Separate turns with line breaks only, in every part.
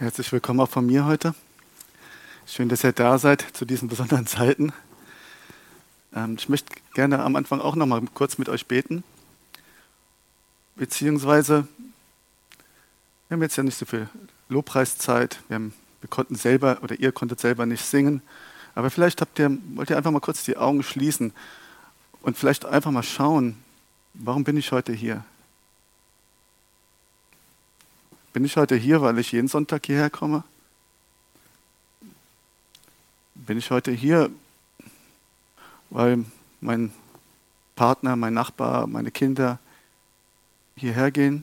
Herzlich willkommen auch von mir heute. Schön, dass ihr da seid zu diesen besonderen Zeiten. Ähm, ich möchte gerne am Anfang auch noch mal kurz mit euch beten. Beziehungsweise, wir haben jetzt ja nicht so viel Lobpreiszeit. Wir, haben, wir konnten selber oder ihr konntet selber nicht singen. Aber vielleicht habt ihr, wollt ihr einfach mal kurz die Augen schließen und vielleicht einfach mal schauen, warum bin ich heute hier? Bin ich heute hier, weil ich jeden Sonntag hierher komme? Bin ich heute hier, weil mein Partner, mein Nachbar, meine Kinder hierher gehen?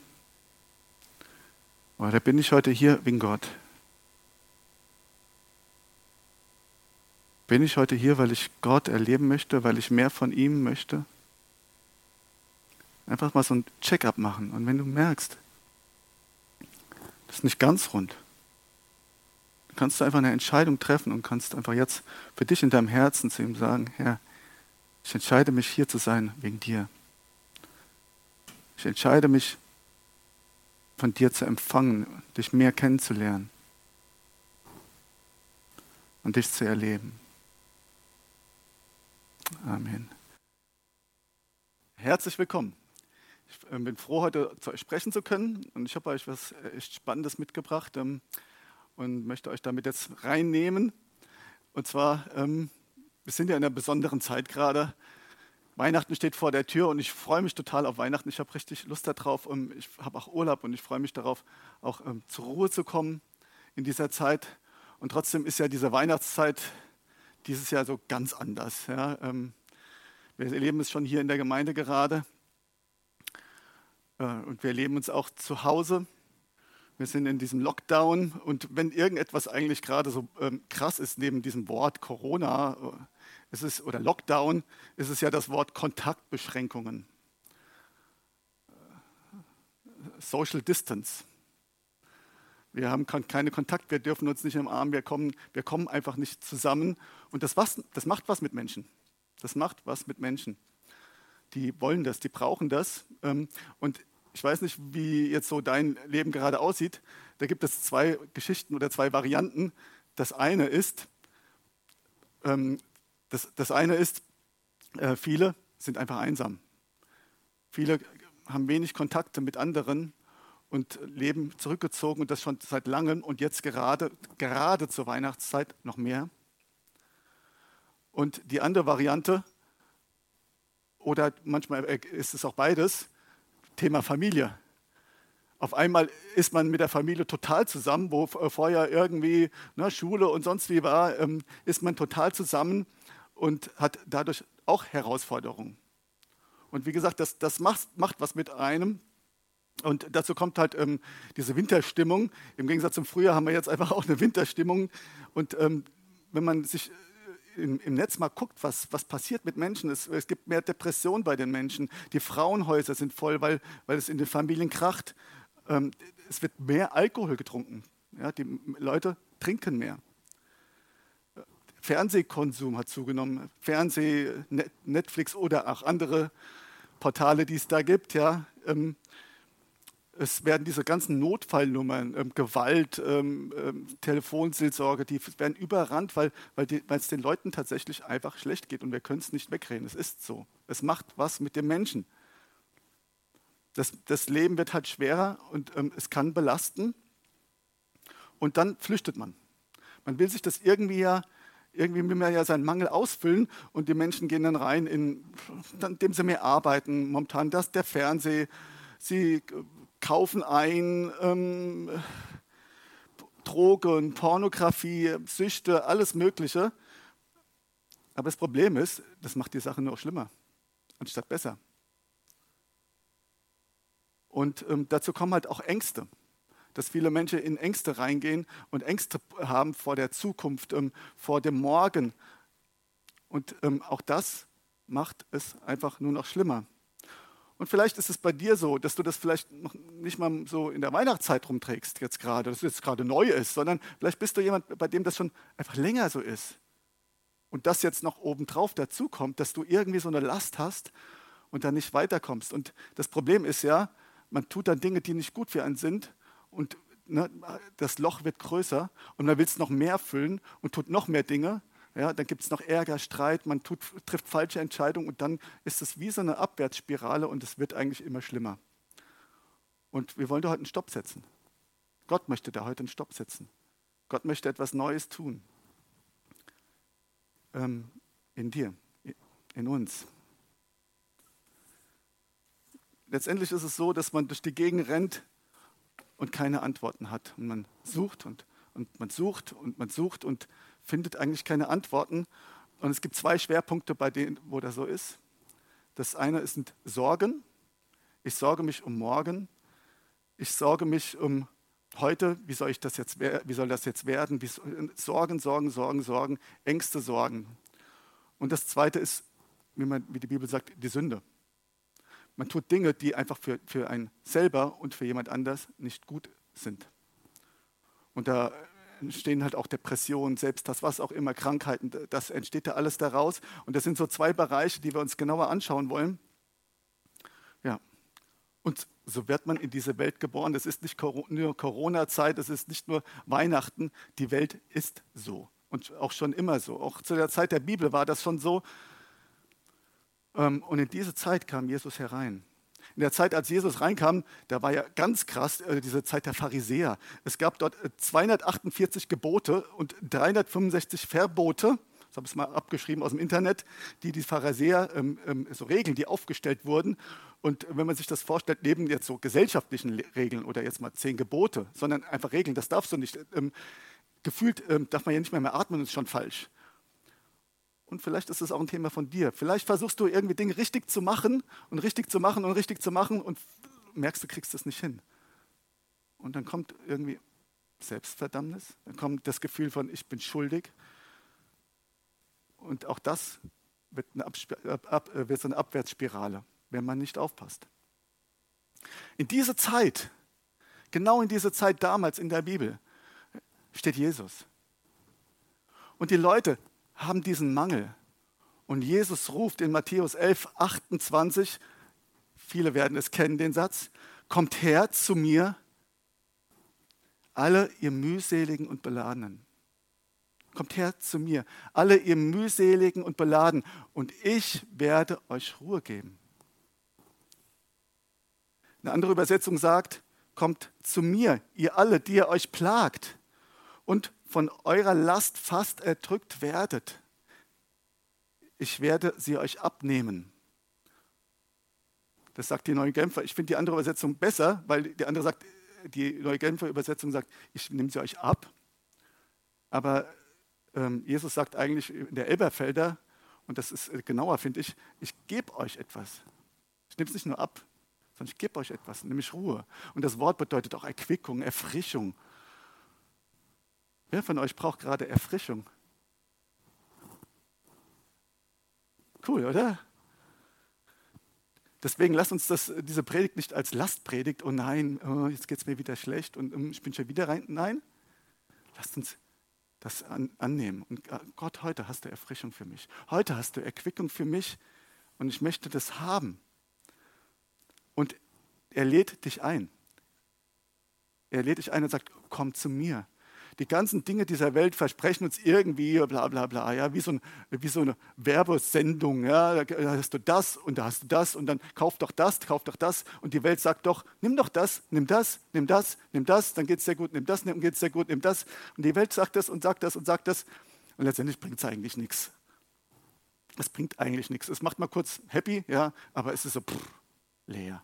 Oder bin ich heute hier wegen Gott? Bin ich heute hier, weil ich Gott erleben möchte, weil ich mehr von ihm möchte? Einfach mal so ein Check-up machen. Und wenn du merkst, ist nicht ganz rund. Du kannst einfach eine Entscheidung treffen und kannst einfach jetzt für dich in deinem Herzen zu ihm sagen, Herr, ich entscheide mich hier zu sein wegen dir. Ich entscheide mich von dir zu empfangen, dich mehr kennenzulernen und dich zu erleben. Amen. Herzlich willkommen. Ich äh, bin froh, heute zu euch sprechen zu können und ich habe euch was äh, echt Spannendes mitgebracht ähm, und möchte euch damit jetzt reinnehmen. Und zwar, ähm, wir sind ja in einer besonderen Zeit gerade. Weihnachten steht vor der Tür und ich freue mich total auf Weihnachten. Ich habe richtig Lust darauf. Ich habe auch Urlaub und ich freue mich darauf, auch ähm, zur Ruhe zu kommen in dieser Zeit. Und trotzdem ist ja diese Weihnachtszeit dieses Jahr so ganz anders. Wir erleben es schon hier in der Gemeinde gerade. Äh, und wir erleben uns auch zu Hause. Wir sind in diesem Lockdown und wenn irgendetwas eigentlich gerade so ähm, krass ist neben diesem Wort Corona äh, ist es, oder Lockdown, ist es ja das Wort Kontaktbeschränkungen. Äh, Social Distance. Wir haben keine Kontakt, wir dürfen uns nicht im Arm, wir kommen, wir kommen einfach nicht zusammen. Und das, was, das macht was mit Menschen. Das macht was mit Menschen die wollen das, die brauchen das. Ähm, und ich weiß nicht, wie jetzt so dein Leben gerade aussieht. Da gibt es zwei Geschichten oder zwei Varianten. Das eine ist, ähm, das, das eine ist, äh, viele sind einfach einsam. Viele haben wenig Kontakte mit anderen und leben zurückgezogen und das schon seit langem und jetzt gerade, gerade zur Weihnachtszeit noch mehr. Und die andere Variante, oder manchmal ist es auch beides, Thema Familie. Auf einmal ist man mit der Familie total zusammen, wo vorher irgendwie ne, Schule und sonst wie war, ähm, ist man total zusammen und hat dadurch auch Herausforderungen. Und wie gesagt, das, das macht, macht was mit einem. Und dazu kommt halt ähm, diese Winterstimmung. Im Gegensatz zum Frühjahr haben wir jetzt einfach auch eine Winterstimmung. Und ähm, wenn man sich im, im, Netz mal guckt, was, was passiert mit Menschen, es, es, gibt mehr Depression bei den Menschen. Die Frauenhäuser sind voll, weil, weil es in den Familien kracht. Ähm, es wird mehr Alkohol getrunken. Ja, die Leute trinken mehr. Fernsehkonsum hat zugenommen. Fernseh, Netflix oder auch andere Portale, die es da gibt. Ja, ähm, es werden diese ganzen Notfallnummern, ähm, Gewalt, ähm, ähm, Telefonseelsorge, die werden überrannt, weil, weil, es den Leuten tatsächlich einfach schlecht geht und wir können es nicht wegreden. Es ist so. Es macht was mit dem Menschen. Das, das Leben wird halt schwerer und ähm, es kann belasten und dann flüchtet man. Man will sich das irgendwie ja, irgendwie will man ja seinen Mangel ausfüllen und die Menschen gehen dann rein, in, indem sie mehr arbeiten. Momentan das, der Fernseh, sie kaufen ein, ähm, Drogen, Pornografie, Süchte, alles Mögliche. Aber das Problem ist, das macht die Sache nur schlimmer, anstatt besser. Und ähm, dazu kommen halt auch Ängste, dass viele Menschen in Ängste reingehen und Ängste haben vor der Zukunft, ähm, vor dem Morgen. Und ähm, auch das macht es einfach nur noch schlimmer. Und vielleicht ist es bei dir so, dass du das vielleicht noch nicht mal so in der Weihnachtszeit rumträgst jetzt gerade, dass es jetzt gerade neu ist, sondern vielleicht bist du jemand, bei dem das schon einfach länger so ist. Und das jetzt noch obendrauf dazu kommt, dass du irgendwie so eine Last hast und dann nicht weiterkommst. Und das Problem ist ja, man tut dann Dinge, die nicht gut für einen sind und ne, das Loch wird größer und man will es noch mehr füllen und tut noch mehr Dinge. Ja, dann gibt es noch Ärger, Streit, man tut, trifft falsche Entscheidungen und dann ist es wie so eine Abwärtsspirale und es wird eigentlich immer schlimmer. Und wir wollen da heute einen Stopp setzen. Gott möchte da heute einen Stopp setzen. Gott möchte etwas Neues tun. Ähm, in dir, in uns. Letztendlich ist es so, dass man durch die Gegend rennt und keine Antworten hat. Und man sucht und, und man sucht und man sucht und findet eigentlich keine Antworten. Und es gibt zwei Schwerpunkte, bei denen, wo das so ist. Das eine sind Sorgen. Ich sorge mich um morgen. Ich sorge mich um heute. Wie soll, ich das jetzt, wie soll das jetzt werden? Wie, Sorgen, Sorgen, Sorgen, Sorgen, Ängste, Sorgen. Und das zweite ist, wie, man, wie die Bibel sagt, die Sünde. Man tut Dinge, die einfach für, für einen selber und für jemand anders nicht gut sind. Und da entstehen halt auch Depressionen, selbst das, was auch immer, Krankheiten, das entsteht da alles daraus. Und das sind so zwei Bereiche, die wir uns genauer anschauen wollen. Ja. Und so wird man in diese Welt geboren. Das ist nicht nur Corona-Zeit, das ist nicht nur Weihnachten. Die Welt ist so. Und auch schon immer so. Auch zu der Zeit der Bibel war das schon so. Ähm, und in diese Zeit kam Jesus herein. In der Zeit, als Jesus reinkam, da war ja ganz krass äh, diese Zeit der Pharisäer. Es gab dort 248 äh, Gebote und 365 Verbote. Das habe ich mal abgeschrieben aus dem Internet, die die Pharisäer, ähm, ähm, so Regeln, die aufgestellt wurden. Und wenn man sich das vorstellt, neben jetzt so gesellschaftlichen Regeln oder jetzt mal zehn Gebote, sondern einfach Regeln, das darfst du nicht. Ähm, gefühlt ähm, darf man ja nicht mehr, mehr atmen, ist schon falsch. Und vielleicht ist es auch ein Thema von dir. Vielleicht versuchst du irgendwie Dinge richtig zu machen und richtig zu machen und richtig zu machen und merkst, du kriegst es nicht hin. Und dann kommt irgendwie Selbstverdammnis, dann kommt das Gefühl von, ich bin schuldig. Und auch das wird, eine ab, äh, wird so eine Abwärtsspirale, wenn man nicht aufpasst. In diese Zeit, genau in diese Zeit damals in der Bibel, steht Jesus. Und die Leute haben diesen Mangel. Und Jesus ruft in Matthäus 11, 28, viele werden es kennen, den Satz, kommt her zu mir, alle ihr mühseligen und beladenen. Kommt her zu mir, alle ihr mühseligen und beladen, und ich werde euch Ruhe geben. Eine andere Übersetzung sagt, kommt zu mir, ihr alle, die ihr euch plagt und von eurer Last fast erdrückt werdet. Ich werde sie euch abnehmen. Das sagt die Neue Genfer. Ich finde die andere Übersetzung besser, weil die andere sagt, die Neue Genfer Übersetzung sagt, ich nehme sie euch ab. Aber ähm, Jesus sagt eigentlich in der Elberfelder, und das ist genauer, finde ich, ich gebe euch etwas. Ich nehme es nicht nur ab, sondern ich gebe euch etwas, nämlich Ruhe. Und das Wort bedeutet auch Erquickung, Erfrischung. Wer von euch braucht gerade Erfrischung? Cool, oder? Deswegen lasst uns das, diese Predigt nicht als Lastpredigt, oh nein, oh, jetzt geht es mir wieder schlecht und um, ich bin schon wieder rein. Nein, lasst uns das an, annehmen. Und äh, Gott, heute hast du Erfrischung für mich. Heute hast du Erquickung für mich und ich möchte das haben. Und er lädt dich ein. Er lädt dich ein und sagt, komm zu mir die ganzen Dinge dieser Welt versprechen uns irgendwie bla bla bla, ja, wie so, ein, wie so eine Werbesendung, ja, da hast du das und da hast du das und dann kauf doch das, kauf doch das und die Welt sagt doch, nimm doch das, nimm das, nimm das, nimm das, dann geht es sehr gut, nimm das, dann geht es sehr gut, nimm das und die Welt sagt das und sagt das und sagt das und letztendlich bringt es eigentlich nichts. Es bringt eigentlich nichts. Es macht mal kurz happy, ja, aber es ist so pff, leer.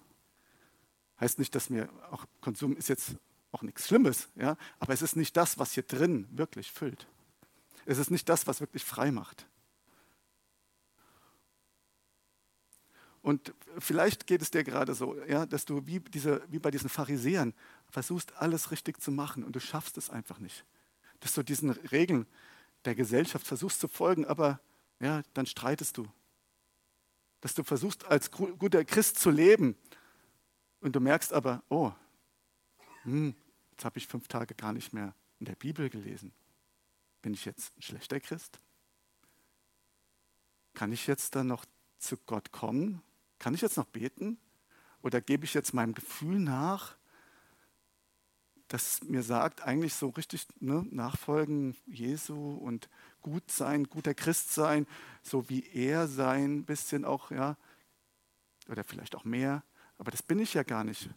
Heißt nicht, dass mir auch Konsum ist jetzt auch nichts Schlimmes, ja, aber es ist nicht das, was hier drin wirklich füllt. Es ist nicht das, was wirklich frei macht. Und vielleicht geht es dir gerade so, ja, dass du wie, diese, wie bei diesen Pharisäern versuchst, alles richtig zu machen und du schaffst es einfach nicht. Dass du diesen Regeln der Gesellschaft versuchst zu folgen, aber ja, dann streitest du. Dass du versuchst, als guter Christ zu leben und du merkst aber, oh, hm, jetzt habe ich fünf Tage gar nicht mehr in der Bibel gelesen. Bin ich jetzt ein schlechter Christ? Kann ich jetzt dann noch zu Gott kommen? Kann ich jetzt noch beten? Oder gebe ich jetzt meinem Gefühl nach, das mir sagt, eigentlich so richtig ne, nachfolgen Jesu und gut sein, guter Christ sein, so wie er sein, bisschen auch, ja, oder vielleicht auch mehr. Aber das bin ich ja gar nicht.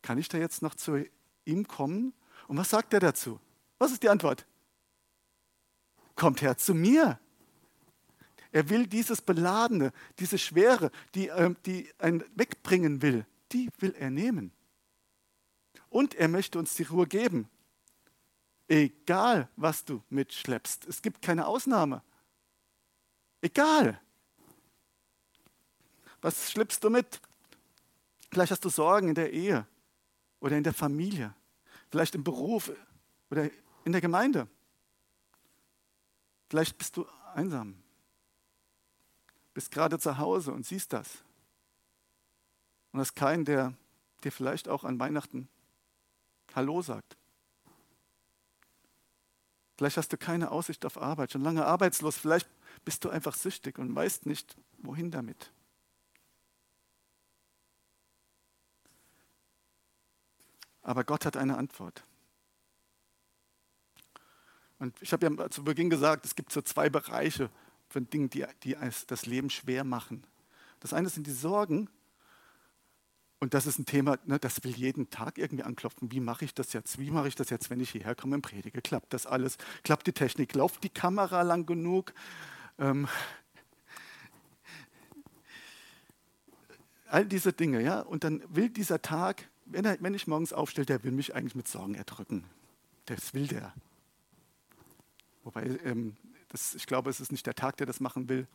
Kann ich da jetzt noch zu ihm kommen? Und was sagt er dazu? Was ist die Antwort? Kommt her zu mir. Er will dieses Beladene, diese Schwere, die, äh, die einen wegbringen will, die will er nehmen. Und er möchte uns die Ruhe geben. Egal, was du mitschleppst. Es gibt keine Ausnahme. Egal. Was schleppst du mit? Vielleicht hast du Sorgen in der Ehe oder in der Familie, vielleicht im Beruf oder in der Gemeinde. Vielleicht bist du einsam, bist gerade zu Hause und siehst das. Und hast keinen, der dir vielleicht auch an Weihnachten Hallo sagt. Vielleicht hast du keine Aussicht auf Arbeit, schon lange arbeitslos. Vielleicht bist du einfach süchtig und weißt nicht, wohin damit. Aber Gott hat eine Antwort. Und ich habe ja zu Beginn gesagt, es gibt so zwei Bereiche von Dingen, die, die das Leben schwer machen. Das eine sind die Sorgen, und das ist ein Thema, ne, das will jeden Tag irgendwie anklopfen. Wie mache ich das jetzt? Wie mache ich das jetzt, wenn ich hierher komme und predige? Klappt das alles? Klappt die Technik? Läuft die Kamera lang genug? Ähm, all diese Dinge, ja. Und dann will dieser Tag, wenn, er, wenn ich morgens aufstelle, der will mich eigentlich mit Sorgen erdrücken. Das will der. Wobei, ähm, das, ich glaube, es ist nicht der Tag, der das machen will,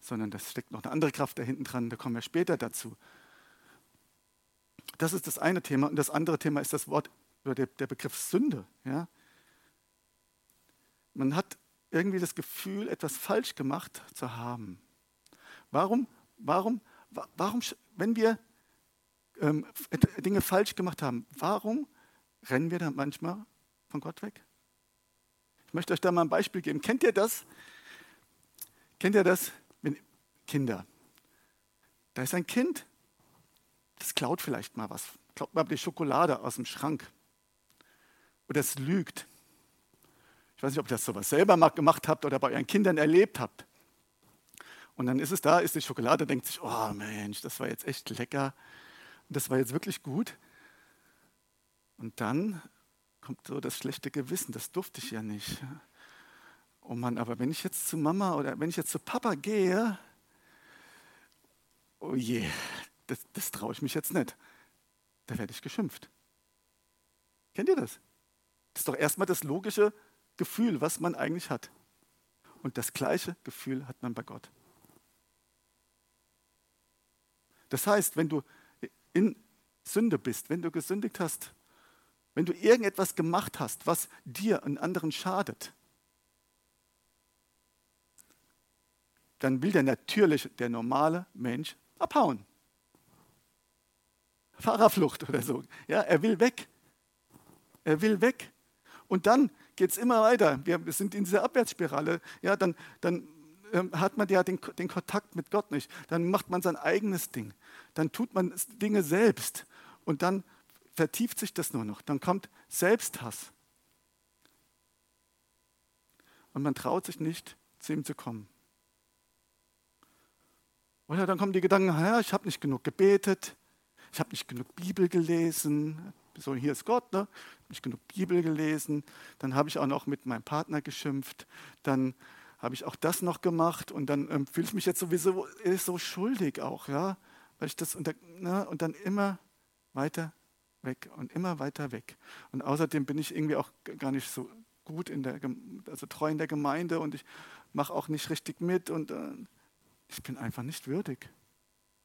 sondern das steckt noch eine andere Kraft da hinten dran. Da kommen wir später dazu. Das ist das eine Thema. Und das andere Thema ist das Wort oder der, der Begriff Sünde. Ja? Man hat irgendwie das Gefühl, etwas falsch gemacht zu haben. Warum, warum, warum wenn wir ähm, Dinge falsch gemacht haben, warum rennen wir dann manchmal von Gott weg? Ich möchte euch da mal ein Beispiel geben. Kennt ihr das? Kennt ihr das? Kinder. Da ist ein Kind, das klaut vielleicht mal was. Klaut mal die Schokolade aus dem Schrank. Oder es lügt. Ich weiß nicht, ob ihr das sowas selber mal gemacht habt oder bei euren Kindern erlebt habt. Und dann ist es da, ist die Schokolade, denkt sich, oh Mensch, das war jetzt echt lecker. Und das war jetzt wirklich gut. Und dann kommt so das schlechte Gewissen, das durfte ich ja nicht. Oh Mann, aber wenn ich jetzt zu Mama oder wenn ich jetzt zu Papa gehe, oh je, das, das traue ich mich jetzt nicht. Da werde ich geschimpft. Kennt ihr das? Das ist doch erstmal das logische Gefühl, was man eigentlich hat. Und das gleiche Gefühl hat man bei Gott. Das heißt, wenn du in Sünde bist, wenn du gesündigt hast, wenn du irgendetwas gemacht hast, was dir und anderen schadet, dann will der natürliche, der normale Mensch abhauen. Fahrerflucht oder so. Ja, er will weg. Er will weg. Und dann geht es immer weiter. Wir sind in dieser Abwärtsspirale. Ja, dann, dann hat man ja den, den Kontakt mit Gott nicht. Dann macht man sein eigenes Ding. Dann tut man Dinge selbst. Und dann vertieft sich das nur noch. Dann kommt Selbsthass. Und man traut sich nicht, zu ihm zu kommen. Oder dann kommen die Gedanken, ja, ich habe nicht genug gebetet, ich habe nicht genug Bibel gelesen. So, hier ist Gott, ne? nicht genug Bibel gelesen. Dann habe ich auch noch mit meinem Partner geschimpft. Dann habe ich auch das noch gemacht und dann ähm, fühle ich mich jetzt sowieso so schuldig auch, ja, weil ich das und, ne? und dann immer weiter weg und immer weiter weg. Und außerdem bin ich irgendwie auch gar nicht so gut in der, also treu in der Gemeinde und ich mache auch nicht richtig mit und äh, ich bin einfach nicht würdig.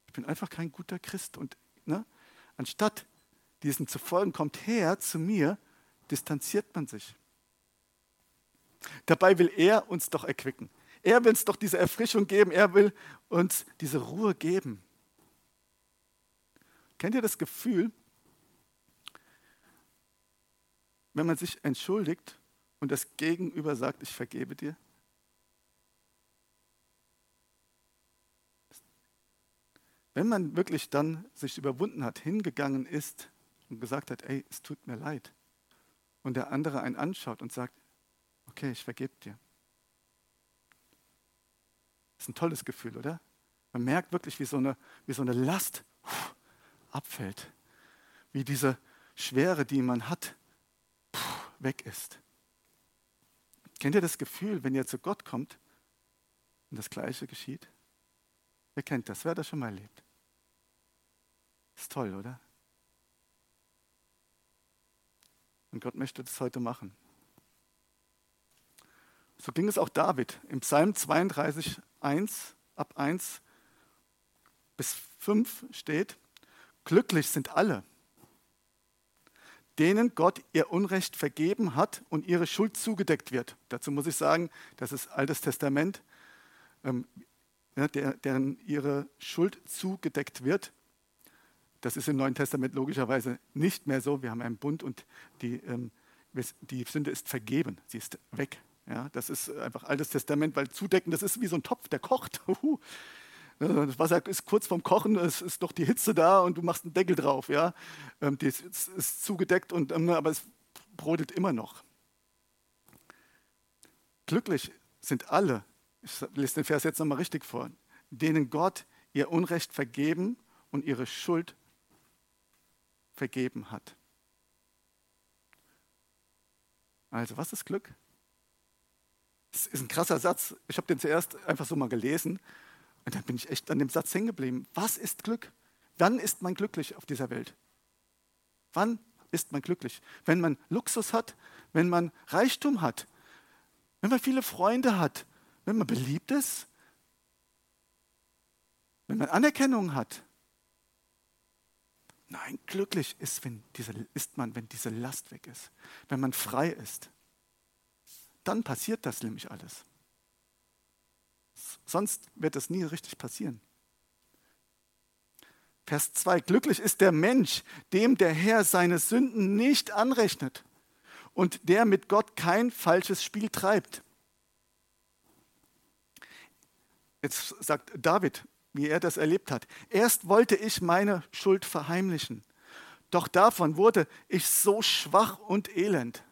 Ich bin einfach kein guter Christ und Ne? Anstatt diesen zu folgen, kommt her zu mir, distanziert man sich. Dabei will er uns doch erquicken. Er will uns doch diese Erfrischung geben. Er will uns diese Ruhe geben. Kennt ihr das Gefühl, wenn man sich entschuldigt und das Gegenüber sagt, ich vergebe dir? Wenn man wirklich dann sich überwunden hat, hingegangen ist und gesagt hat, ey, es tut mir leid, und der andere einen anschaut und sagt, okay, ich vergebe dir. Das ist ein tolles Gefühl, oder? Man merkt wirklich, wie so eine, wie so eine Last abfällt, wie diese Schwere, die man hat, weg ist. Kennt ihr das Gefühl, wenn ihr zu Gott kommt und das Gleiche geschieht? Wer kennt das? Wer hat das schon mal erlebt? Ist toll, oder? Und Gott möchte das heute machen. So ging es auch David. Im Psalm 32, 1, ab 1 bis 5 steht, glücklich sind alle, denen Gott ihr Unrecht vergeben hat und ihre Schuld zugedeckt wird. Dazu muss ich sagen, das ist Altes Testament, ähm, ja, der, deren ihre Schuld zugedeckt wird. Das ist im Neuen Testament logischerweise nicht mehr so. Wir haben einen Bund und die, ähm, die Sünde ist vergeben, sie ist weg. Ja, das ist einfach Altes Testament, weil zudecken, das ist wie so ein Topf, der kocht. Das Wasser ist kurz vorm Kochen, es ist doch die Hitze da und du machst einen Deckel drauf. Ja? Ähm, das ist zugedeckt, und, ähm, aber es brodelt immer noch. Glücklich sind alle, ich lese den Vers jetzt nochmal richtig vor, denen Gott ihr Unrecht vergeben und ihre Schuld vergeben hat. Also, was ist Glück? Das ist ein krasser Satz. Ich habe den zuerst einfach so mal gelesen und dann bin ich echt an dem Satz hängen geblieben. Was ist Glück? Wann ist man glücklich auf dieser Welt? Wann ist man glücklich? Wenn man Luxus hat, wenn man Reichtum hat, wenn man viele Freunde hat, wenn man beliebt ist, wenn man Anerkennung hat. Nein, glücklich ist, wenn diese, ist man, wenn diese Last weg ist, wenn man frei ist. Dann passiert das nämlich alles. Sonst wird es nie richtig passieren. Vers 2. Glücklich ist der Mensch, dem der Herr seine Sünden nicht anrechnet und der mit Gott kein falsches Spiel treibt. Jetzt sagt David, wie er das erlebt hat. Erst wollte ich meine Schuld verheimlichen, doch davon wurde ich so schwach und elend,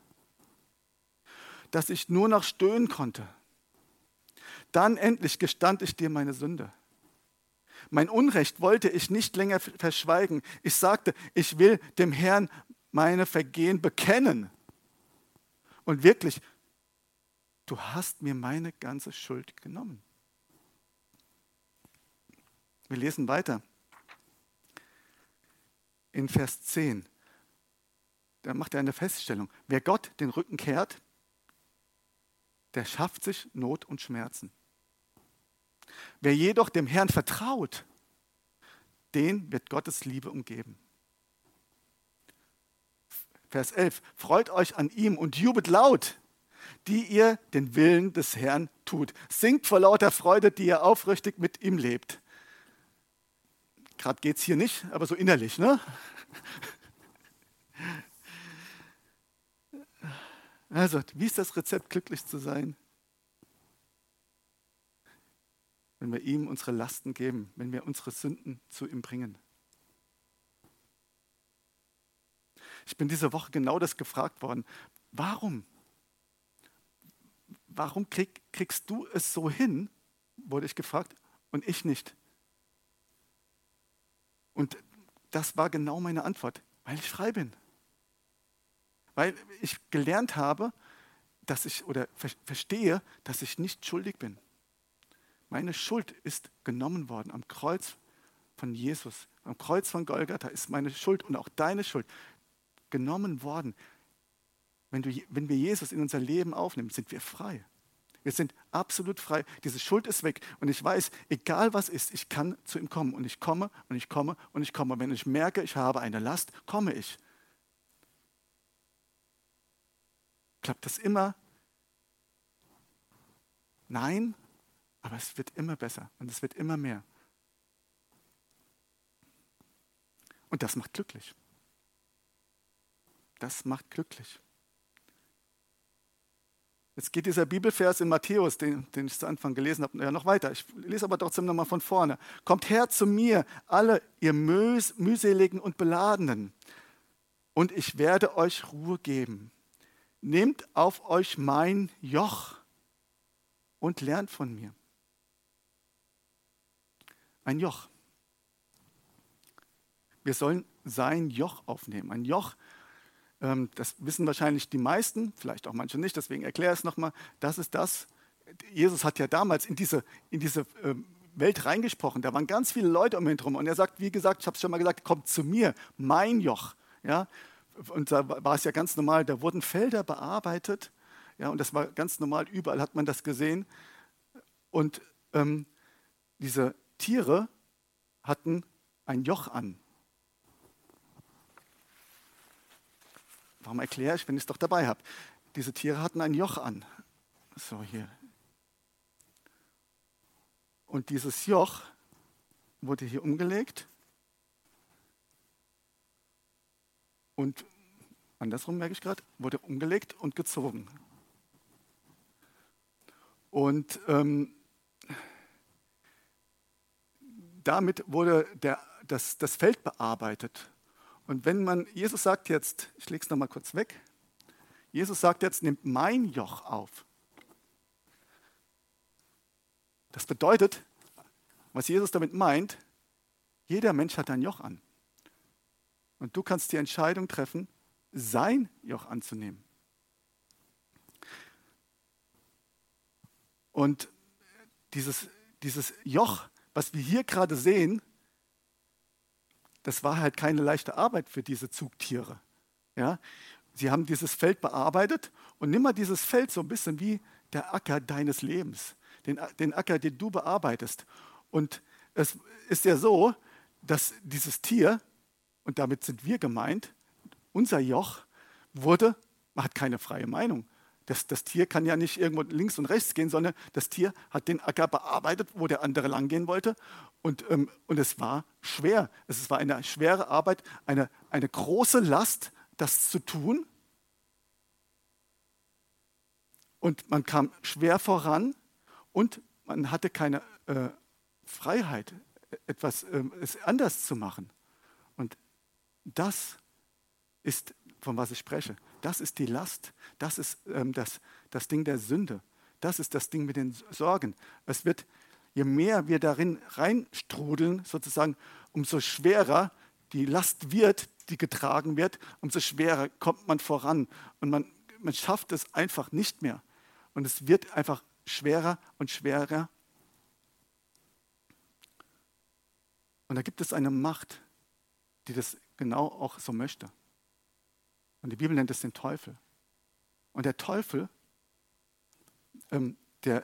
dass ich nur noch stöhnen konnte. Dann endlich gestand ich dir meine Sünde. Mein Unrecht wollte ich nicht länger verschweigen. Ich sagte, ich will dem Herrn meine Vergehen bekennen. Und wirklich, du hast mir meine ganze Schuld genommen. Wir lesen weiter. In Vers 10. Da macht er eine Feststellung. Wer Gott den Rücken kehrt, der schafft sich Not und Schmerzen. Wer jedoch dem Herrn vertraut, den wird Gottes Liebe umgeben. Vers 11. Freut euch an ihm und jubelt laut, die ihr den Willen des Herrn tut. Singt vor lauter Freude, die ihr aufrichtig mit ihm lebt. Gerade geht es hier nicht, aber so innerlich, ne? Also, wie ist das Rezept, glücklich zu sein? wenn wir ihm unsere Lasten geben, wenn wir unsere Sünden zu ihm bringen. Ich bin diese Woche genau das gefragt worden. Warum? Warum krieg, kriegst du es so hin, wurde ich gefragt, und ich nicht? Und das war genau meine Antwort, weil ich frei bin. Weil ich gelernt habe, dass ich oder verstehe, dass ich nicht schuldig bin. Meine Schuld ist genommen worden am Kreuz von Jesus. Am Kreuz von Golgatha ist meine Schuld und auch deine Schuld genommen worden. Wenn, du, wenn wir Jesus in unser Leben aufnehmen, sind wir frei. Wir sind absolut frei. Diese Schuld ist weg. Und ich weiß, egal was ist, ich kann zu ihm kommen. Und ich komme und ich komme und ich komme. Wenn ich merke, ich habe eine Last, komme ich. Klappt das immer? Nein, aber es wird immer besser und es wird immer mehr. Und das macht glücklich. Das macht glücklich. Jetzt geht dieser Bibelvers in Matthäus, den, den ich zu Anfang gelesen habe, ja noch weiter. Ich lese aber trotzdem nochmal von vorne. Kommt her zu mir, alle ihr mühseligen und beladenen, und ich werde euch Ruhe geben. Nehmt auf euch mein Joch und lernt von mir. Ein Joch. Wir sollen sein Joch aufnehmen. Ein Joch, ähm, das wissen wahrscheinlich die meisten, vielleicht auch manche nicht, deswegen erkläre ich es nochmal. Das ist das. Jesus hat ja damals in diese, in diese ähm, Welt reingesprochen. Da waren ganz viele Leute um ihn herum. Und er sagt, wie gesagt, ich habe es schon mal gesagt, kommt zu mir, mein Joch. Ja? Und da war es ja ganz normal, da wurden Felder bearbeitet. Ja, und das war ganz normal, überall hat man das gesehen. Und ähm, diese Tiere hatten ein Joch an. Warum erkläre ich, wenn ich es doch dabei habe? Diese Tiere hatten ein Joch an. So hier. Und dieses Joch wurde hier umgelegt. Und andersrum merke ich gerade, wurde umgelegt und gezogen. Und ähm, damit wurde der, das, das Feld bearbeitet. Und wenn man, Jesus sagt jetzt, ich lege es nochmal kurz weg, Jesus sagt jetzt, nimmt mein Joch auf. Das bedeutet, was Jesus damit meint, jeder Mensch hat ein Joch an. Und du kannst die Entscheidung treffen, sein Joch anzunehmen. Und dieses, dieses Joch, was wir hier gerade sehen, das war halt keine leichte Arbeit für diese Zugtiere. Ja? Sie haben dieses Feld bearbeitet und nimm mal dieses Feld so ein bisschen wie der Acker deines Lebens, den, den Acker, den du bearbeitest. Und es ist ja so, dass dieses Tier, und damit sind wir gemeint, unser Joch wurde, man hat keine freie Meinung. Das, das, Tier kann ja nicht irgendwo links und rechts gehen, sondern das Tier hat den Acker bearbeitet, wo der andere langgehen wollte. Und, ähm, und es war schwer. Es war eine schwere Arbeit, eine, eine große Last, das zu tun. Und man kam schwer voran und man hatte keine äh, Freiheit, etwas äh, anders zu machen. Und das ist, von was ich spreche. Das ist die Last. Das ist ähm, das, das Ding der Sünde. Das ist das Ding mit den Sorgen. Es wird, je mehr wir darin reinstrudeln, sozusagen, umso schwerer die Last wird, die getragen wird, umso schwerer kommt man voran. Und man, man schafft es einfach nicht mehr. Und es wird einfach schwerer und schwerer. Und da gibt es eine Macht, die das genau auch so möchte. Und die Bibel nennt es den Teufel. Und der Teufel, ähm, der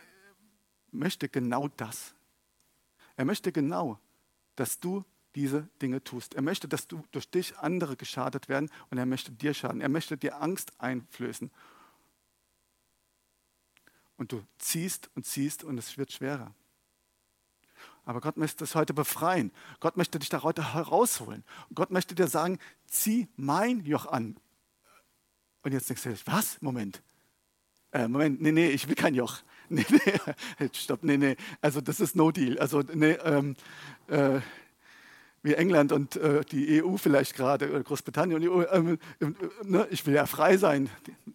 möchte genau das. Er möchte genau, dass du diese Dinge tust. Er möchte, dass du durch dich andere geschadet werden und er möchte dir schaden. Er möchte dir Angst einflößen. Und du ziehst und ziehst und es wird schwerer. Aber Gott möchte das heute befreien. Gott möchte dich da heute herausholen. Gott möchte dir sagen, zieh mein Joch an. Und jetzt denkst du, was? Moment. Äh, Moment, nee, nee, ich will kein Joch. Nee, nee, stopp, nee, nee. Also das ist no deal. Also nee, ähm, äh, wie England und äh, die EU vielleicht gerade, oder Großbritannien und die EU, ähm, äh, ne, ich will ja frei sein.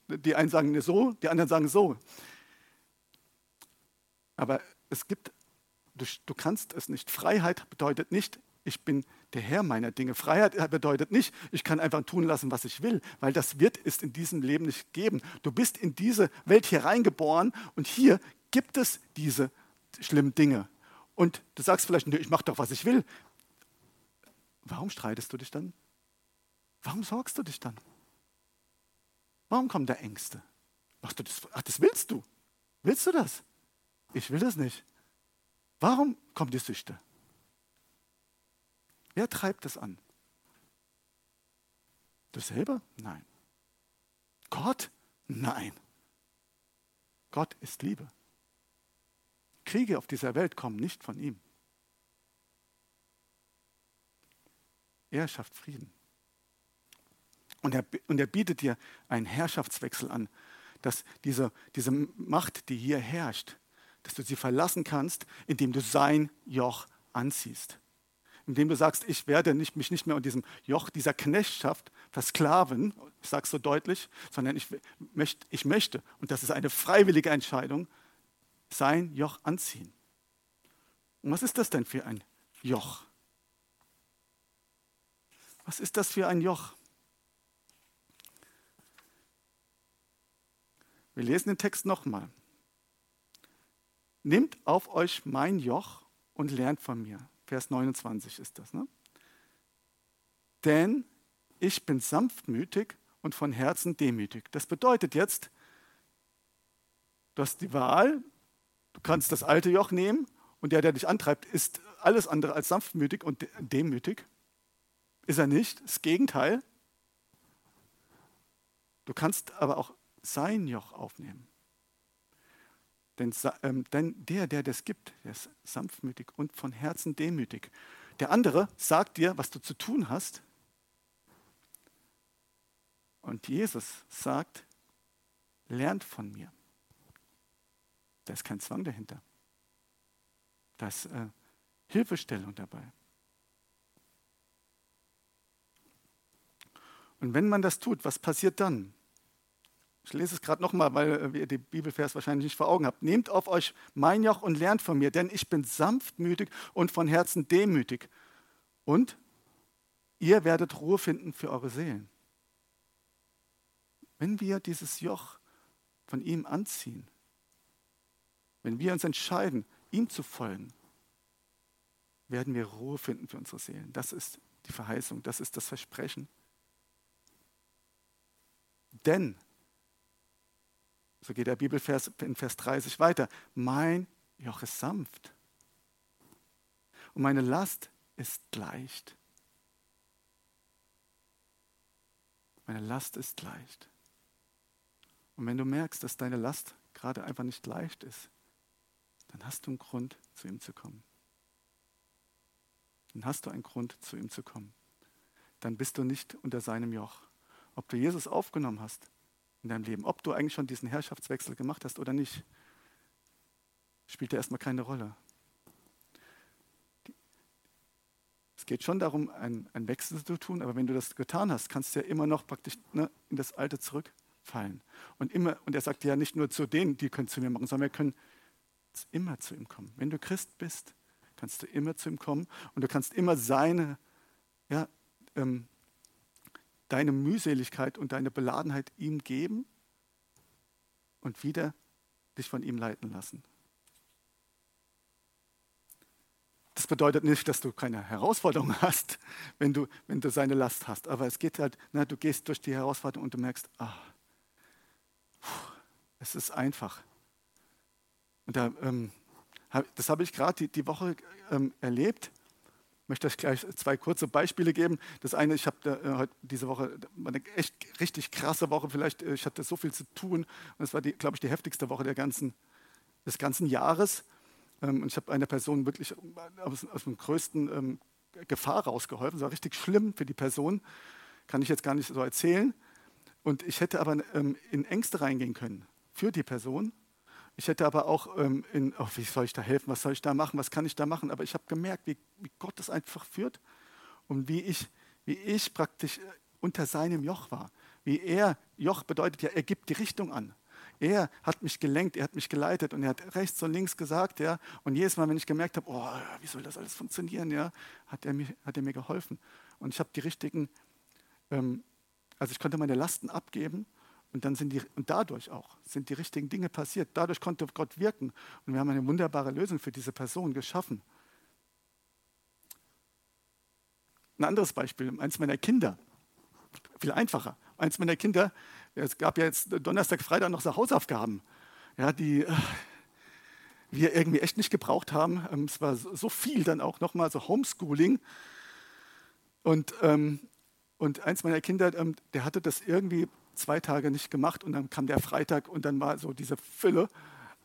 Die, die einen sagen so, die anderen sagen so. Aber es gibt, du, du kannst es nicht. Freiheit bedeutet nicht, ich bin der Herr meiner Dinge. Freiheit bedeutet nicht, ich kann einfach tun lassen, was ich will, weil das wird es in diesem Leben nicht geben. Du bist in diese Welt hier reingeboren und hier gibt es diese schlimmen Dinge. Und du sagst vielleicht, ich mache doch, was ich will. Warum streitest du dich dann? Warum sorgst du dich dann? Warum kommen da Ängste? Machst du das? Ach, das willst du. Willst du das? Ich will das nicht. Warum kommen die Süchte? Wer treibt das an? Du selber? Nein. Gott? Nein. Gott ist Liebe. Kriege auf dieser Welt kommen nicht von ihm. Er schafft Frieden. Und er, und er bietet dir einen Herrschaftswechsel an, dass diese, diese Macht, die hier herrscht, dass du sie verlassen kannst, indem du sein Joch anziehst indem du sagst, ich werde nicht, mich nicht mehr unter diesem Joch dieser Knechtschaft versklaven, ich sage es so deutlich, sondern ich, möcht, ich möchte, und das ist eine freiwillige Entscheidung, sein Joch anziehen. Und was ist das denn für ein Joch? Was ist das für ein Joch? Wir lesen den Text nochmal. Nehmt auf euch mein Joch und lernt von mir. Vers 29 ist das. Ne? Denn ich bin sanftmütig und von Herzen demütig. Das bedeutet jetzt, du hast die Wahl, du kannst das alte Joch nehmen und der, der dich antreibt, ist alles andere als sanftmütig und demütig. Ist er nicht, das Gegenteil. Du kannst aber auch sein Joch aufnehmen. Denn, ähm, denn der, der das gibt, der ist sanftmütig und von Herzen demütig. Der andere sagt dir, was du zu tun hast. Und Jesus sagt, lernt von mir. Da ist kein Zwang dahinter. Da ist äh, Hilfestellung dabei. Und wenn man das tut, was passiert dann? Ich lese es gerade nochmal, weil äh, ihr den Bibelvers wahrscheinlich nicht vor Augen habt. Nehmt auf euch mein Joch und lernt von mir, denn ich bin sanftmütig und von Herzen demütig. Und ihr werdet Ruhe finden für eure Seelen. Wenn wir dieses Joch von ihm anziehen, wenn wir uns entscheiden, ihm zu folgen, werden wir Ruhe finden für unsere Seelen. Das ist die Verheißung, das ist das Versprechen. Denn so geht der Bibelvers in Vers 30 weiter. Mein Joch ist sanft und meine Last ist leicht. Meine Last ist leicht. Und wenn du merkst, dass deine Last gerade einfach nicht leicht ist, dann hast du einen Grund, zu ihm zu kommen. Dann hast du einen Grund, zu ihm zu kommen. Dann bist du nicht unter seinem Joch. Ob du Jesus aufgenommen hast, in deinem Leben. Ob du eigentlich schon diesen Herrschaftswechsel gemacht hast oder nicht, spielt ja erstmal keine Rolle. Es geht schon darum, einen, Wechsel zu tun, aber wenn du das getan hast, kannst du ja immer noch praktisch ne, in das Alte zurückfallen. Und, immer, und er sagt ja nicht nur zu denen, die können zu mir machen, sondern wir können immer zu ihm kommen. Wenn du Christ bist, kannst du immer zu ihm kommen und du kannst immer seine ja, ähm, deine Mühseligkeit und deine Beladenheit ihm geben und wieder dich von ihm leiten lassen. Das bedeutet nicht, dass du keine Herausforderung hast, wenn du, wenn du seine Last hast. Aber es geht halt, na, du gehst durch die Herausforderung und du merkst, ah, es ist einfach. Und da, ähm, das habe ich gerade die, die Woche ähm, erlebt möchte euch gleich zwei kurze Beispiele geben. Das eine, ich habe äh, diese Woche eine echt richtig krasse Woche, vielleicht, äh, ich hatte so viel zu tun und es war, glaube ich, die heftigste Woche der ganzen, des ganzen Jahres. Ähm, und ich habe einer Person wirklich aus, aus dem größten ähm, Gefahr rausgeholfen. Es war richtig schlimm für die Person, kann ich jetzt gar nicht so erzählen. Und ich hätte aber ähm, in Ängste reingehen können für die Person ich hätte aber auch ähm, in, oh, wie soll ich da helfen, was soll ich da machen, was kann ich da machen? Aber ich habe gemerkt, wie, wie Gott das einfach führt und wie ich, wie ich praktisch äh, unter seinem Joch war. Wie er, Joch bedeutet ja, er gibt die Richtung an. Er hat mich gelenkt, er hat mich geleitet und er hat rechts und links gesagt, ja. Und jedes Mal, wenn ich gemerkt habe, oh, wie soll das alles funktionieren, ja, hat er mir, hat er mir geholfen. Und ich habe die richtigen, ähm, also ich konnte meine Lasten abgeben und, dann sind die, und dadurch auch sind die richtigen Dinge passiert. Dadurch konnte Gott wirken. Und wir haben eine wunderbare Lösung für diese Person geschaffen. Ein anderes Beispiel, eins meiner Kinder. Viel einfacher. Eins meiner Kinder, es gab ja jetzt Donnerstag, Freitag noch so Hausaufgaben, ja, die äh, wir irgendwie echt nicht gebraucht haben. Ähm, es war so viel dann auch nochmal, so Homeschooling. Und, ähm, und eins meiner Kinder, ähm, der hatte das irgendwie zwei Tage nicht gemacht und dann kam der Freitag und dann war so diese Fülle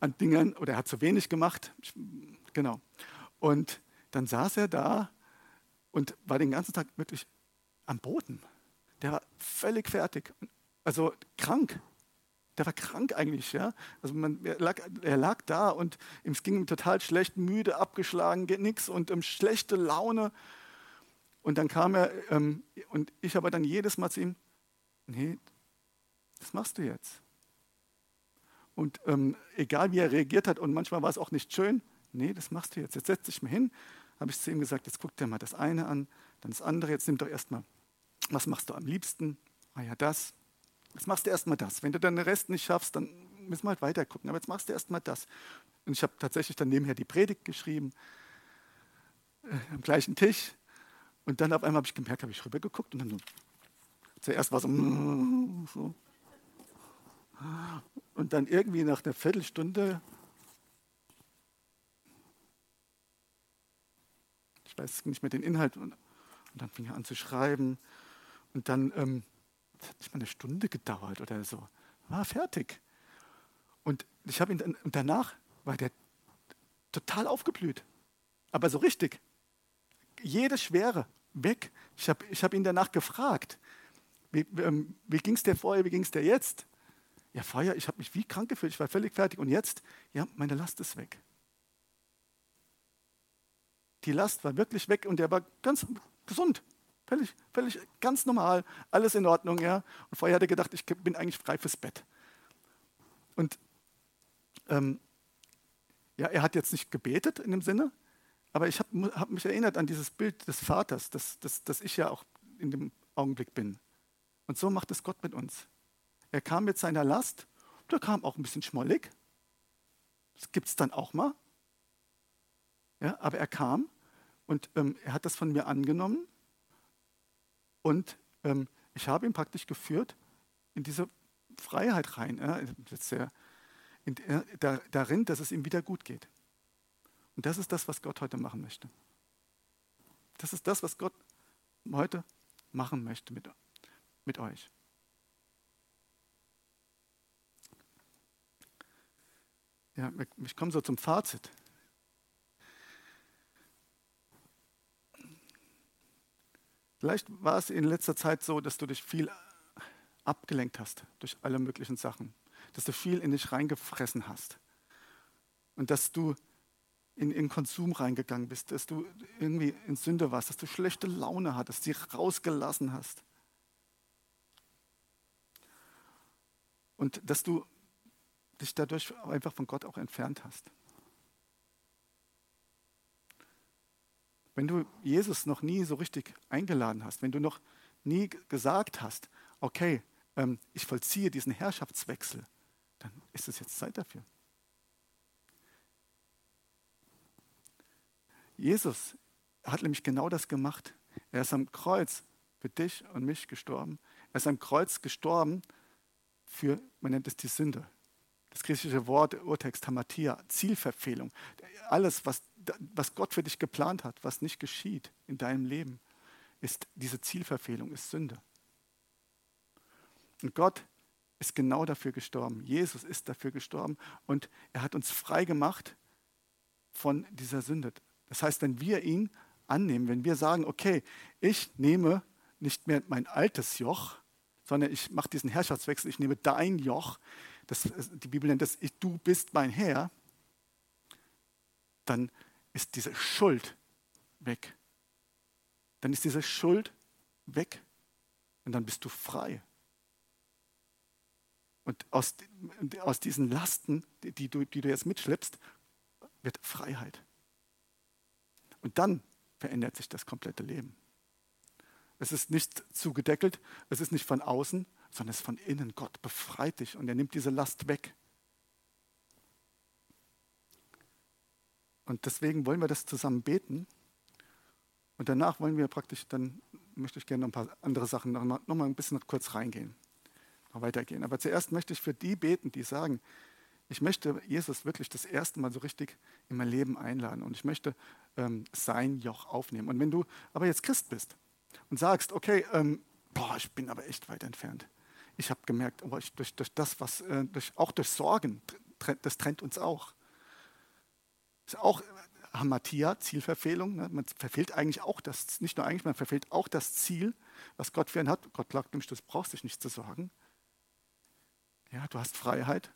an Dingen oder er hat zu wenig gemacht. Genau. Und dann saß er da und war den ganzen Tag wirklich am Boden. Der war völlig fertig, also krank. Der war krank eigentlich, ja. Also man, er, lag, er lag da und ihm ging ihm total schlecht, müde, abgeschlagen, nichts und um, schlechte Laune. Und dann kam er, ähm, und ich aber dann jedes Mal zu ihm, nee, das machst du jetzt. Und ähm, egal wie er reagiert hat, und manchmal war es auch nicht schön, nee, das machst du jetzt. Jetzt setz dich mal hin, habe ich zu ihm gesagt, jetzt guck dir mal das eine an, dann das andere, jetzt nimm doch erstmal, was machst du am liebsten? Ah ja, das. Jetzt machst du erstmal das. Wenn du dann den Rest nicht schaffst, dann müssen wir halt weiter gucken. Aber jetzt machst du erstmal das. Und ich habe tatsächlich dann nebenher die Predigt geschrieben, äh, am gleichen Tisch. Und dann auf einmal habe ich gemerkt, habe ich rübergeguckt und dann so, zuerst war so, so. Und dann irgendwie nach einer Viertelstunde, ich weiß nicht mehr den Inhalt, und, und dann fing er an zu schreiben. Und dann, ähm, das hat nicht mal eine Stunde gedauert oder so, war fertig. Und ich habe ihn dann, und danach war der total aufgeblüht. Aber so richtig. Jede Schwere weg. Ich habe ich hab ihn danach gefragt, wie, ähm, wie ging es dir vorher, wie ging es dir jetzt? Ja, vorher, ich habe mich wie krank gefühlt, ich war völlig fertig. Und jetzt, ja, meine Last ist weg. Die Last war wirklich weg und er war ganz gesund. Völlig, völlig ganz normal, alles in Ordnung, ja. Und vorher hat er gedacht, ich bin eigentlich frei fürs Bett. Und ähm, ja, er hat jetzt nicht gebetet in dem Sinne, aber ich habe hab mich erinnert an dieses Bild des Vaters, das, das, das ich ja auch in dem Augenblick bin. Und so macht es Gott mit uns. Er kam mit seiner Last, der kam auch ein bisschen schmollig. Das gibt es dann auch mal. Ja, aber er kam und ähm, er hat das von mir angenommen und ähm, ich habe ihn praktisch geführt in diese Freiheit rein. Ja, sehr, in, äh, da, darin, dass es ihm wieder gut geht. Und das ist das, was Gott heute machen möchte. Das ist das, was Gott heute machen möchte mit, mit euch. Ja, ich komme so zum Fazit. Vielleicht war es in letzter Zeit so, dass du dich viel abgelenkt hast durch alle möglichen Sachen, dass du viel in dich reingefressen hast und dass du in, in Konsum reingegangen bist, dass du irgendwie in Sünde warst, dass du schlechte Laune hattest, sie rausgelassen hast. Und dass du dich dadurch einfach von Gott auch entfernt hast. Wenn du Jesus noch nie so richtig eingeladen hast, wenn du noch nie gesagt hast, okay, ähm, ich vollziehe diesen Herrschaftswechsel, dann ist es jetzt Zeit dafür. Jesus hat nämlich genau das gemacht. Er ist am Kreuz für dich und mich gestorben. Er ist am Kreuz gestorben für, man nennt es die Sünde. Das griechische Wort, Urtext Hamatia, Zielverfehlung. Alles, was was Gott für dich geplant hat, was nicht geschieht in deinem Leben, ist diese Zielverfehlung, ist Sünde. Und Gott ist genau dafür gestorben. Jesus ist dafür gestorben und er hat uns frei gemacht von dieser Sünde. Das heißt, wenn wir ihn annehmen, wenn wir sagen, okay, ich nehme nicht mehr mein altes Joch, sondern ich mache diesen Herrschaftswechsel, ich nehme dein Joch, das, die Bibel nennt das, du bist mein Herr, dann ist diese Schuld weg. Dann ist diese Schuld weg und dann bist du frei. Und aus, aus diesen Lasten, die du, die du jetzt mitschleppst, wird Freiheit. Und dann verändert sich das komplette Leben. Es ist nicht zugedeckelt, es ist nicht von außen, sondern es ist von innen. Gott befreit dich und er nimmt diese Last weg. Und deswegen wollen wir das zusammen beten. Und danach wollen wir praktisch, dann möchte ich gerne noch ein paar andere Sachen noch mal, noch mal ein bisschen kurz reingehen, noch weitergehen. Aber zuerst möchte ich für die beten, die sagen, ich möchte Jesus wirklich das erste Mal so richtig in mein Leben einladen und ich möchte ähm, sein Joch aufnehmen. Und wenn du aber jetzt Christ bist und sagst, okay, ähm, boah, ich bin aber echt weit entfernt. Ich habe gemerkt, oh, ich, durch, durch das, was, äh, durch, auch durch Sorgen, das trennt uns auch. Ist auch Hamatia, Zielverfehlung. Ne? Man verfehlt eigentlich auch das, nicht nur eigentlich, man verfehlt auch das Ziel, was Gott für einen hat. Gott sagt nämlich, du brauchst dich nicht zu sorgen. Ja, du hast Freiheit.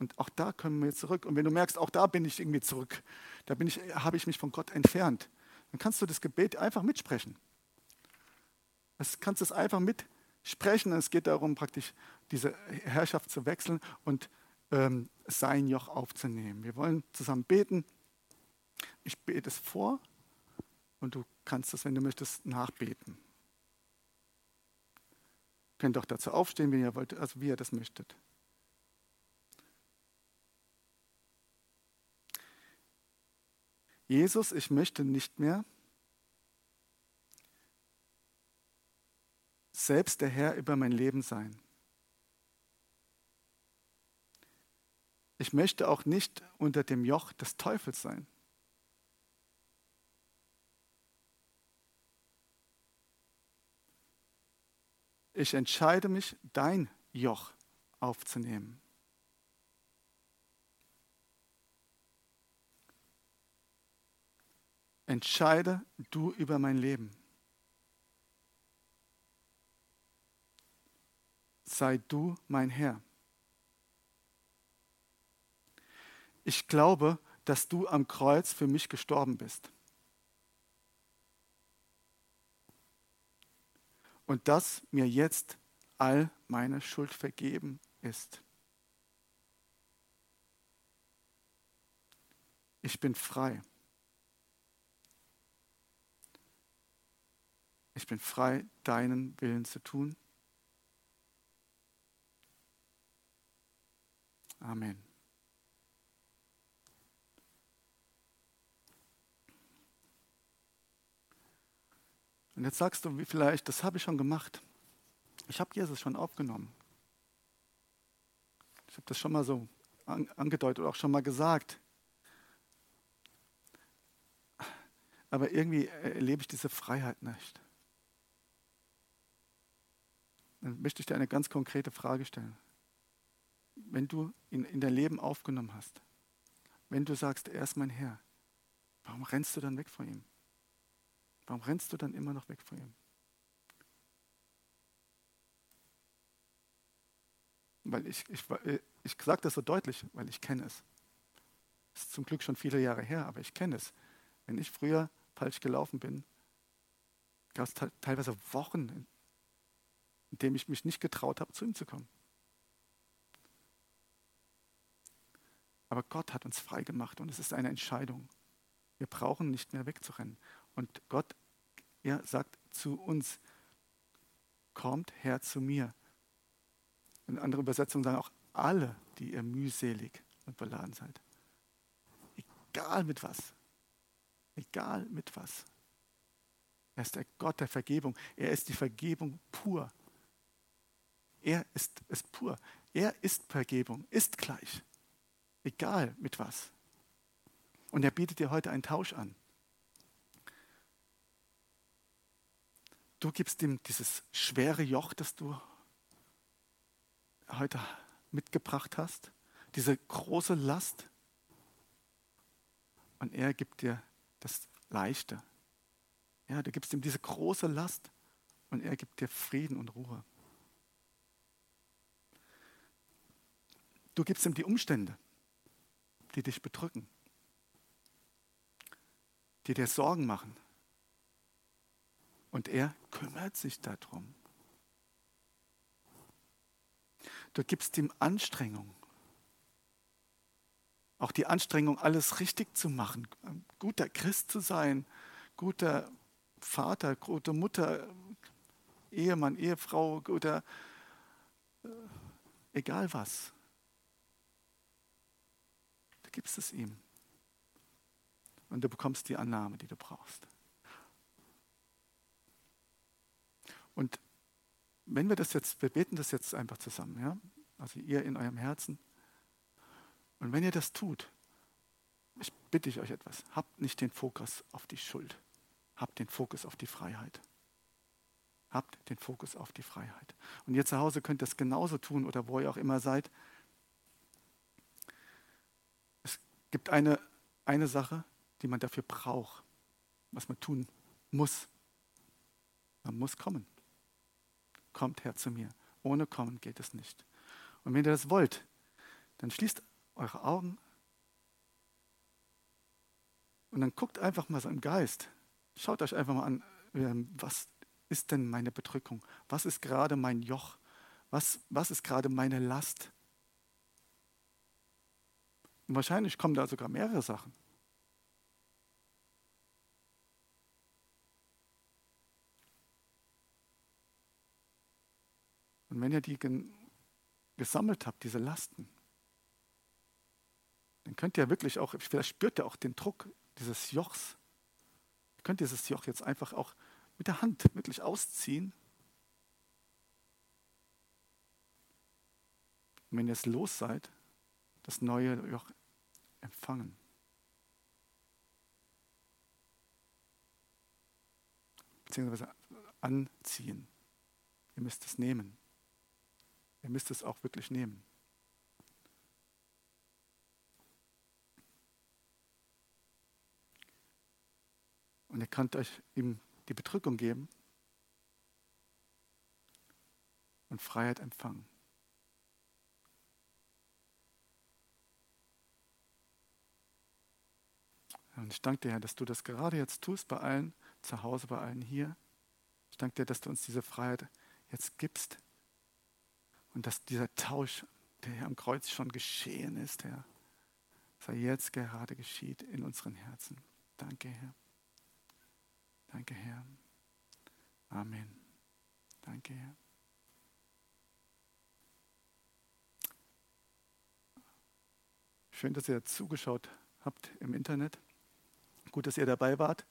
Und auch da können wir zurück. Und wenn du merkst, auch da bin ich irgendwie zurück, da bin ich, habe ich mich von Gott entfernt, dann kannst du das Gebet einfach mitsprechen. Es kannst du es einfach mitsprechen. Es geht darum, praktisch diese Herrschaft zu wechseln und ähm, sein Joch aufzunehmen. Wir wollen zusammen beten. Ich bete es vor und du kannst es, wenn du möchtest, nachbeten. Ihr könnt auch dazu aufstehen, wenn ihr wollt, also wie ihr das möchtet. Jesus, ich möchte nicht mehr selbst der Herr über mein Leben sein. Ich möchte auch nicht unter dem Joch des Teufels sein. Ich entscheide mich, dein Joch aufzunehmen. Entscheide du über mein Leben. Sei du mein Herr. Ich glaube, dass du am Kreuz für mich gestorben bist. Und dass mir jetzt all meine Schuld vergeben ist. Ich bin frei. Ich bin frei, deinen Willen zu tun. Amen. Und jetzt sagst du wie vielleicht, das habe ich schon gemacht. Ich habe Jesus schon aufgenommen. Ich habe das schon mal so angedeutet oder auch schon mal gesagt. Aber irgendwie erlebe ich diese Freiheit nicht dann möchte ich dir eine ganz konkrete Frage stellen. Wenn du ihn in dein Leben aufgenommen hast, wenn du sagst, er ist mein Herr, warum rennst du dann weg von ihm? Warum rennst du dann immer noch weg von ihm? Weil ich, ich, ich sage das so deutlich, weil ich kenne es. Es ist zum Glück schon viele Jahre her, aber ich kenne es. Wenn ich früher falsch gelaufen bin, gab es teilweise Wochen, indem ich mich nicht getraut habe, zu ihm zu kommen. Aber Gott hat uns frei gemacht und es ist eine Entscheidung. Wir brauchen nicht mehr wegzurennen. Und Gott, er sagt zu uns, kommt her zu mir. Und andere Übersetzungen sagen auch, alle, die ihr mühselig und beladen seid. Egal mit was. Egal mit was. Er ist der Gott der Vergebung. Er ist die Vergebung pur. Er ist es pur. Er ist Vergebung, ist gleich. Egal mit was. Und er bietet dir heute einen Tausch an. Du gibst ihm dieses schwere Joch, das du heute mitgebracht hast, diese große Last. Und er gibt dir das Leichte. Ja, du gibst ihm diese große Last und er gibt dir Frieden und Ruhe. Du gibst ihm die Umstände, die dich bedrücken, die dir Sorgen machen. Und er kümmert sich darum. Du gibst ihm Anstrengung. Auch die Anstrengung, alles richtig zu machen, guter Christ zu sein, guter Vater, gute Mutter, Ehemann, Ehefrau, guter, äh, egal was gibst es ihm. Und du bekommst die Annahme, die du brauchst. Und wenn wir das jetzt, wir beten das jetzt einfach zusammen, ja? Also ihr in eurem Herzen. Und wenn ihr das tut, ich bitte ich euch etwas, habt nicht den Fokus auf die Schuld, habt den Fokus auf die Freiheit. Habt den Fokus auf die Freiheit. Und ihr zu Hause könnt das genauso tun oder wo ihr auch immer seid. Gibt eine, eine Sache, die man dafür braucht, was man tun muss. Man muss kommen. Kommt her zu mir. Ohne Kommen geht es nicht. Und wenn ihr das wollt, dann schließt eure Augen und dann guckt einfach mal so im Geist. Schaut euch einfach mal an, ähm, was ist denn meine Bedrückung? Was ist gerade mein Joch? Was, was ist gerade meine Last? Und wahrscheinlich kommen da sogar mehrere Sachen. Und wenn ihr die gesammelt habt, diese Lasten, dann könnt ihr wirklich auch, vielleicht spürt ihr auch den Druck dieses Jochs. Ihr könnt dieses Joch jetzt einfach auch mit der Hand wirklich ausziehen. Und wenn ihr es los seid, das neue Joch empfangen. Beziehungsweise anziehen. Ihr müsst es nehmen. Ihr müsst es auch wirklich nehmen. Und ihr könnt euch ihm die Bedrückung geben und Freiheit empfangen. Und ich danke dir, Herr, dass du das gerade jetzt tust bei allen zu Hause, bei allen hier. Ich danke dir, dass du uns diese Freiheit jetzt gibst und dass dieser Tausch, der hier am Kreuz schon geschehen ist, Herr, dass jetzt gerade geschieht in unseren Herzen. Danke, Herr. Danke, Herr. Amen. Danke, Herr. Schön, dass ihr zugeschaut habt im Internet. Gut, dass ihr dabei wart.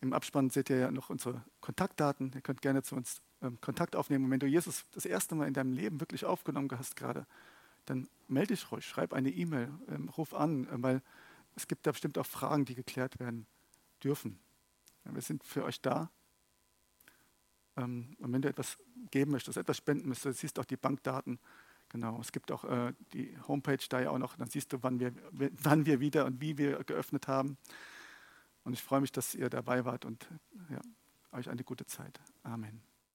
Im Abspann seht ihr ja noch unsere Kontaktdaten. Ihr könnt gerne zu uns ähm, Kontakt aufnehmen. Und wenn du Jesus das erste Mal in deinem Leben wirklich aufgenommen hast gerade, dann melde dich ruhig, schreib eine E-Mail, ähm, ruf an, äh, weil es gibt da bestimmt auch Fragen, die geklärt werden dürfen. Ja, wir sind für euch da. Ähm, und wenn du etwas geben möchtest, etwas spenden möchtest, siehst auch die Bankdaten. Genau, es gibt auch äh, die Homepage da ja auch noch, dann siehst du, wann wir, wann wir wieder und wie wir geöffnet haben. Und ich freue mich, dass ihr dabei wart und ja, euch eine gute Zeit. Amen.